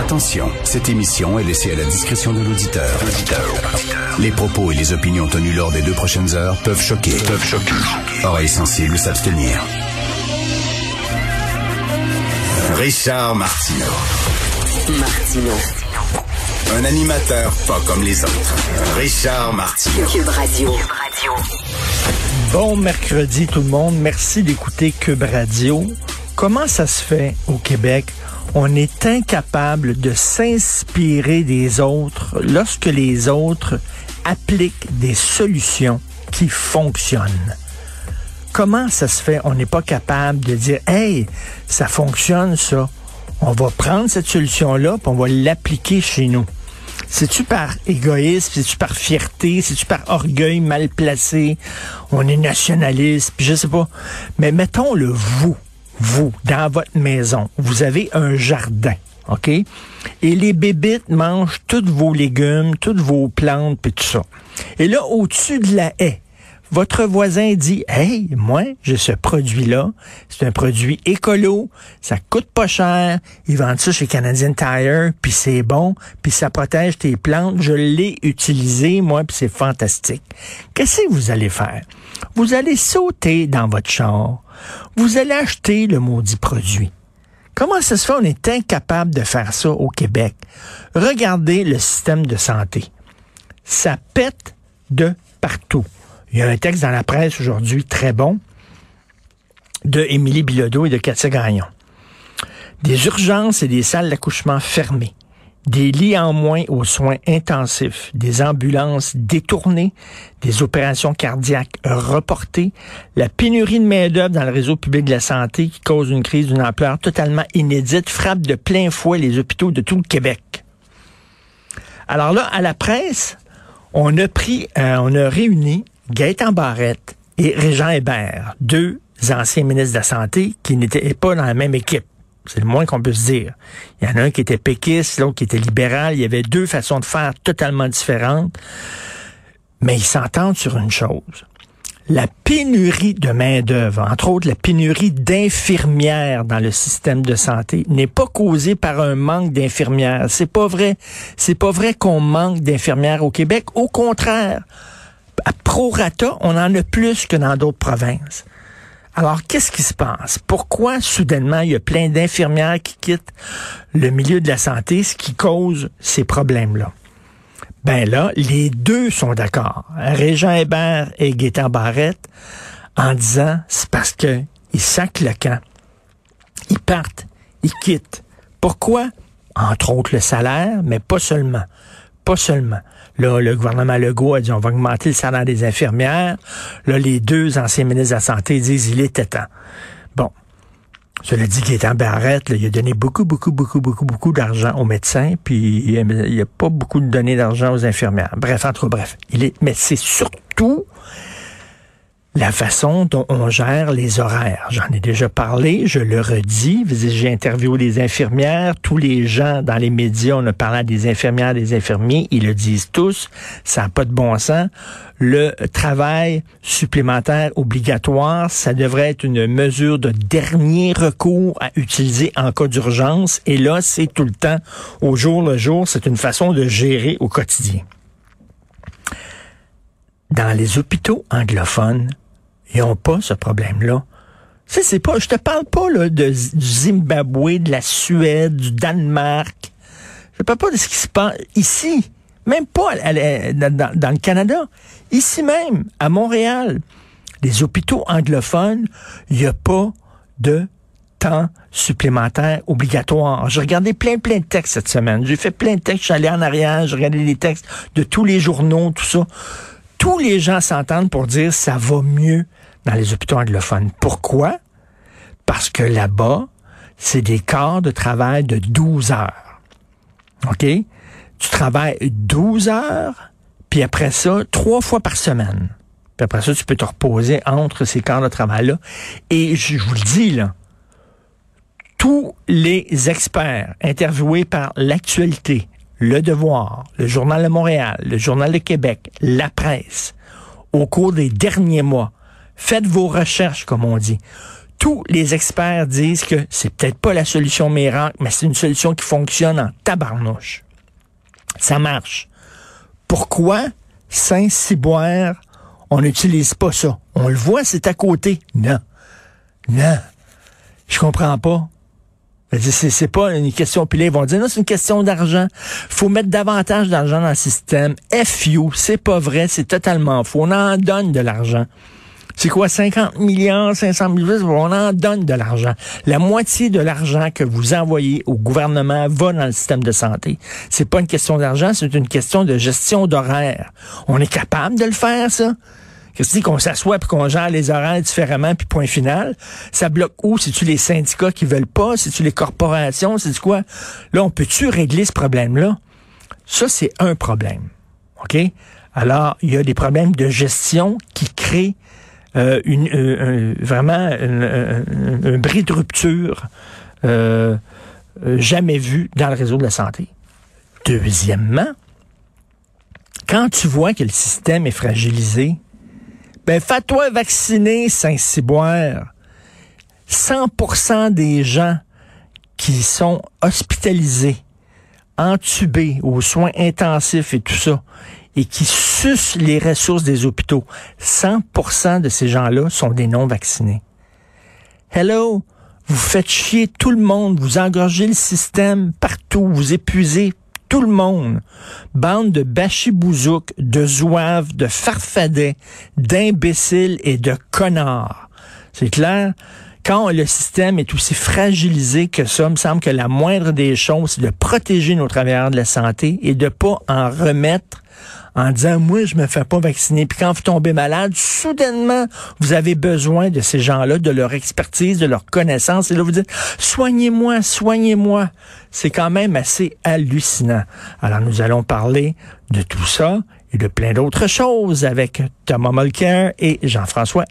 Attention, cette émission est laissée à la discrétion de l'auditeur. Les propos et les opinions tenues lors des deux prochaines heures peuvent choquer. Peuvent choquer. Oreilles sensibles s'abstenir. Richard Martineau. Martino. Un animateur pas comme les autres. Richard Martineau. Cube Radio. Bon mercredi tout le monde. Merci d'écouter Cube Radio. Comment ça se fait au Québec? On est incapable de s'inspirer des autres lorsque les autres appliquent des solutions qui fonctionnent. Comment ça se fait? On n'est pas capable de dire, hey, ça fonctionne ça. On va prendre cette solution-là, puis on va l'appliquer chez nous. C'est-tu par égoïsme, c'est-tu par fierté, c'est-tu par orgueil mal placé, on est nationaliste, puis je sais pas. Mais mettons le vous, vous, dans votre maison, vous avez un jardin, OK? Et les bébites mangent tous vos légumes, toutes vos plantes, puis tout ça. Et là, au-dessus de la haie, votre voisin dit Hey, moi, j'ai ce produit-là. C'est un produit écolo, ça coûte pas cher. Ils vendent ça chez Canadian Tire, puis c'est bon, puis ça protège tes plantes. Je l'ai utilisé, moi, puis c'est fantastique. Qu'est-ce que vous allez faire? Vous allez sauter dans votre char. Vous allez acheter le maudit produit. Comment ça se fait? On est incapable de faire ça au Québec. Regardez le système de santé. Ça pète de partout. Il y a un texte dans la presse aujourd'hui très bon de Émilie Bilodeau et de Katia Gagnon. Des urgences et des salles d'accouchement fermées. Des lits en moins aux soins intensifs, des ambulances détournées, des opérations cardiaques reportées, la pénurie de main-d'œuvre dans le réseau public de la santé qui cause une crise d'une ampleur totalement inédite frappe de plein fouet les hôpitaux de tout le Québec. Alors là, à la presse, on a pris, euh, on a réuni Gaëtan Barrette et Régent Hébert, deux anciens ministres de la Santé qui n'étaient pas dans la même équipe. C'est le moins qu'on peut se dire. Il y en a un qui était péquiste, l'autre qui était libéral. Il y avait deux façons de faire totalement différentes. Mais ils s'entendent sur une chose. La pénurie de main-d'œuvre, entre autres la pénurie d'infirmières dans le système de santé, n'est pas causée par un manque d'infirmières. C'est pas vrai. C'est pas vrai qu'on manque d'infirmières au Québec. Au contraire, à prorata, on en a plus que dans d'autres provinces. Alors, qu'est-ce qui se passe? Pourquoi, soudainement, il y a plein d'infirmières qui quittent le milieu de la santé, ce qui cause ces problèmes-là? Ben là, les deux sont d'accord. Régent Hébert et Gaétan Barrette, en disant, c'est parce que ils le camp. Ils partent, ils quittent. Pourquoi? Entre autres le salaire, mais pas seulement. Pas seulement. Là, le gouvernement Legault a dit on va augmenter le salaire des infirmières. Là, les deux anciens ministres de la Santé disent il était temps. Bon. Cela dit qu'il est en barrette, il a donné beaucoup, beaucoup, beaucoup, beaucoup, beaucoup d'argent aux médecins, puis il n'y a, pas beaucoup de données d'argent aux infirmières. Bref, entre bref. Il est, mais c'est surtout la façon dont on gère les horaires. J'en ai déjà parlé, je le redis. J'ai interviewé des infirmières, tous les gens dans les médias, on a parlé des infirmières, des infirmiers, ils le disent tous, ça n'a pas de bon sens. Le travail supplémentaire obligatoire, ça devrait être une mesure de dernier recours à utiliser en cas d'urgence. Et là, c'est tout le temps, au jour le jour, c'est une façon de gérer au quotidien dans les hôpitaux anglophones, ils n'ont pas ce problème-là. Ça, c'est pas, je te parle pas là, de, du Zimbabwe, de la Suède, du Danemark. Je parle pas de ce qui se passe ici, même pas dans, le Canada. Ici même, à Montréal, les hôpitaux anglophones, il n'y a pas de temps supplémentaire obligatoire. J'ai regardé plein, plein de textes cette semaine. J'ai fait plein de textes. Je suis allé en arrière, j'ai regardé les textes de tous les journaux, tout ça. Tous les gens s'entendent pour dire ça va mieux dans les hôpitaux anglophones. Pourquoi? Parce que là-bas, c'est des quarts de travail de 12 heures. OK? Tu travailles 12 heures, puis après ça, trois fois par semaine. Puis après ça, tu peux te reposer entre ces quarts de travail-là. Et je vous le dis, là, tous les experts interviewés par l'actualité, le Devoir, le Journal de Montréal, le Journal de Québec, la presse, au cours des derniers mois, Faites vos recherches, comme on dit. tous les experts disent que c'est peut-être pas la solution miracle, mais c'est une solution qui fonctionne en tabarnouche. Ça marche. Pourquoi Saint-Cyboire, on n'utilise pas ça? On le voit, c'est à côté. Non. Non. Je comprends pas. C'est pas une question. Puis là, ils vont dire, non, c'est une question d'argent. faut mettre davantage d'argent dans le système. FU, c'est pas vrai, c'est totalement faux. On en donne de l'argent. C'est quoi, 50 millions, 500 millions? On en donne de l'argent. La moitié de l'argent que vous envoyez au gouvernement va dans le système de santé. C'est pas une question d'argent, c'est une question de gestion d'horaire. On est capable de le faire, ça? Qu'est-ce qu'on s'assoit puis qu'on gère les horaires différemment puis point final? Ça bloque où? C'est-tu les syndicats qui veulent pas? C'est-tu les corporations? C'est quoi? Là, on peut-tu régler ce problème-là? Ça, c'est un problème. OK? Alors, il y a des problèmes de gestion qui créent euh, une, euh, vraiment un, bris de rupture euh, jamais vu dans le réseau de la santé. Deuxièmement, quand tu vois que le système est fragilisé, ben fais-toi vacciner, Saint-Cyboire. 100% des gens qui sont hospitalisés, entubés aux soins intensifs et tout ça, et qui sucent les ressources des hôpitaux, 100% de ces gens-là sont des non-vaccinés. Hello, vous faites chier tout le monde, vous engorgez le système partout, vous épuisez tout le monde. Bande de bachibouzouk, de zouaves, de farfadets, d'imbéciles et de connards. C'est clair? Quand le système est aussi fragilisé que ça, me semble que la moindre des choses, c'est de protéger nos travailleurs de la santé et de pas en remettre en disant moi je me fais pas vacciner. Puis quand vous tombez malade soudainement vous avez besoin de ces gens-là de leur expertise de leur connaissance. Et là vous dites soignez-moi soignez-moi. C'est quand même assez hallucinant. Alors nous allons parler de tout ça et de plein d'autres choses avec Thomas Mulcair et Jean-François